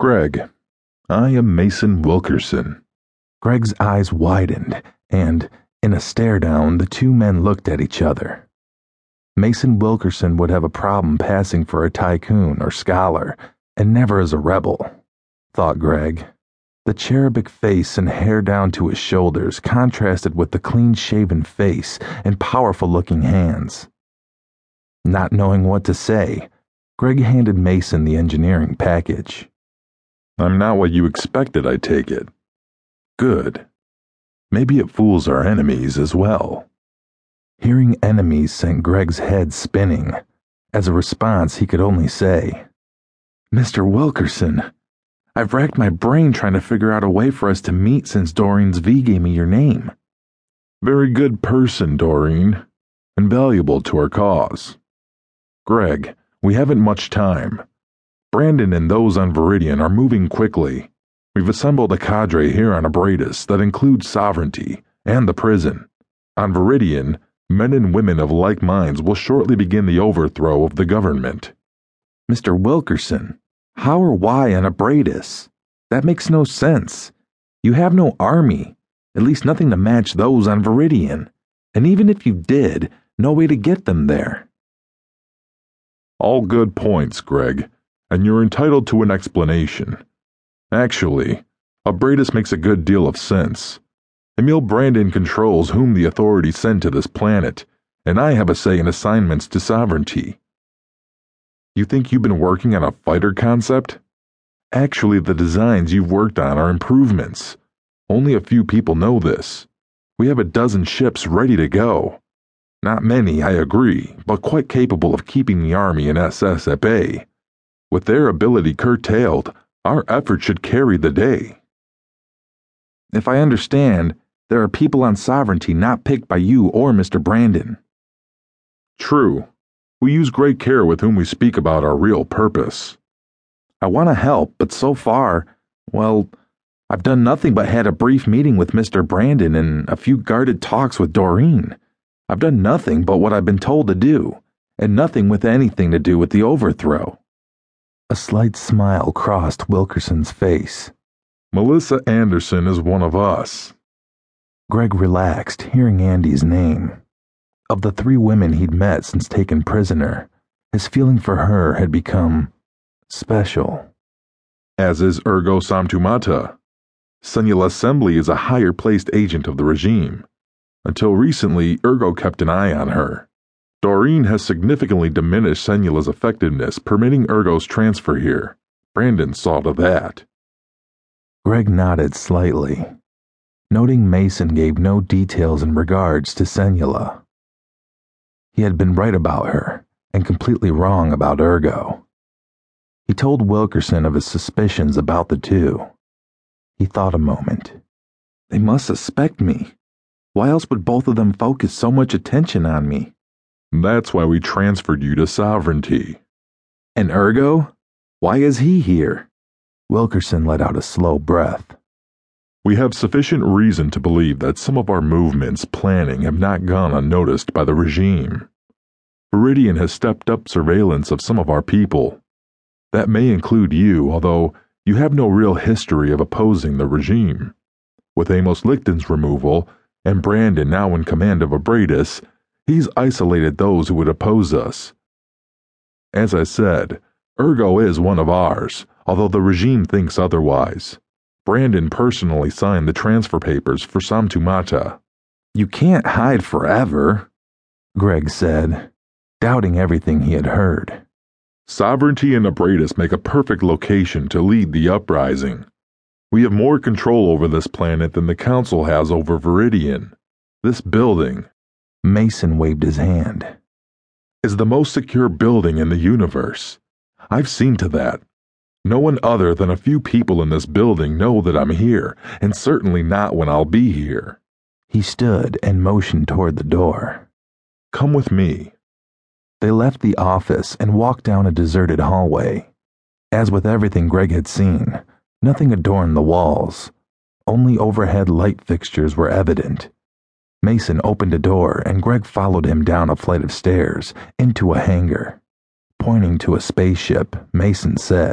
Greg, I am Mason Wilkerson. Greg's eyes widened, and, in a stare down, the two men looked at each other. Mason Wilkerson would have a problem passing for a tycoon or scholar, and never as a rebel, thought Greg. The cherubic face and hair down to his shoulders contrasted with the clean shaven face and powerful looking hands. Not knowing what to say, Greg handed Mason the engineering package. I'm not what you expected, I take it. Good. Maybe it fools our enemies as well. Hearing enemies sent Greg's head spinning. As a response, he could only say, Mr. Wilkerson, I've racked my brain trying to figure out a way for us to meet since Doreen's V gave me your name. Very good person, Doreen. Invaluable to our cause. Greg, we haven't much time. Brandon and those on Viridian are moving quickly. We've assembled a cadre here on Abradus that includes sovereignty and the prison. On Viridian, men and women of like minds will shortly begin the overthrow of the government. Mr. Wilkerson, how or why on Abradus? That makes no sense. You have no army, at least nothing to match those on Viridian. And even if you did, no way to get them there. All good points, Greg and you're entitled to an explanation. Actually, Abradus makes a good deal of sense. Emil Brandon controls whom the authorities send to this planet, and I have a say in assignments to sovereignty. You think you've been working on a fighter concept? Actually, the designs you've worked on are improvements. Only a few people know this. We have a dozen ships ready to go. Not many, I agree, but quite capable of keeping the Army and SS at bay. With their ability curtailed, our effort should carry the day. If I understand, there are people on sovereignty not picked by you or Mr. Brandon. True. We use great care with whom we speak about our real purpose. I want to help, but so far, well, I've done nothing but had a brief meeting with Mr. Brandon and a few guarded talks with Doreen. I've done nothing but what I've been told to do, and nothing with anything to do with the overthrow. A slight smile crossed Wilkerson's face. Melissa Anderson is one of us. Greg relaxed, hearing Andy's name. Of the three women he'd met since taken prisoner, his feeling for her had become special. As is Ergo Samtumata. Senula Assembly is a higher placed agent of the regime. Until recently, Ergo kept an eye on her. Doreen has significantly diminished Senula's effectiveness, permitting Ergo's transfer here. Brandon saw to that. Greg nodded slightly, noting Mason gave no details in regards to Senula. He had been right about her and completely wrong about Ergo. He told Wilkerson of his suspicions about the two. He thought a moment. They must suspect me. Why else would both of them focus so much attention on me? That's why we transferred you to sovereignty. And Ergo? Why is he here? Wilkerson let out a slow breath. We have sufficient reason to believe that some of our movements planning have not gone unnoticed by the regime. Viridian has stepped up surveillance of some of our people. That may include you, although you have no real history of opposing the regime. With Amos Lichten's removal, and Brandon now in command of Abradus, He's isolated those who would oppose us. As I said, Ergo is one of ours, although the regime thinks otherwise. Brandon personally signed the transfer papers for Samtumata. You can't hide forever, Greg said, doubting everything he had heard. Sovereignty and Abradus make a perfect location to lead the uprising. We have more control over this planet than the Council has over Viridian. This building, Mason waved his hand. Is the most secure building in the universe. I've seen to that. No one other than a few people in this building know that I'm here, and certainly not when I'll be here. He stood and motioned toward the door. Come with me. They left the office and walked down a deserted hallway. As with everything Greg had seen, nothing adorned the walls. Only overhead light fixtures were evident. Mason opened a door and Greg followed him down a flight of stairs into a hangar. Pointing to a spaceship, Mason said,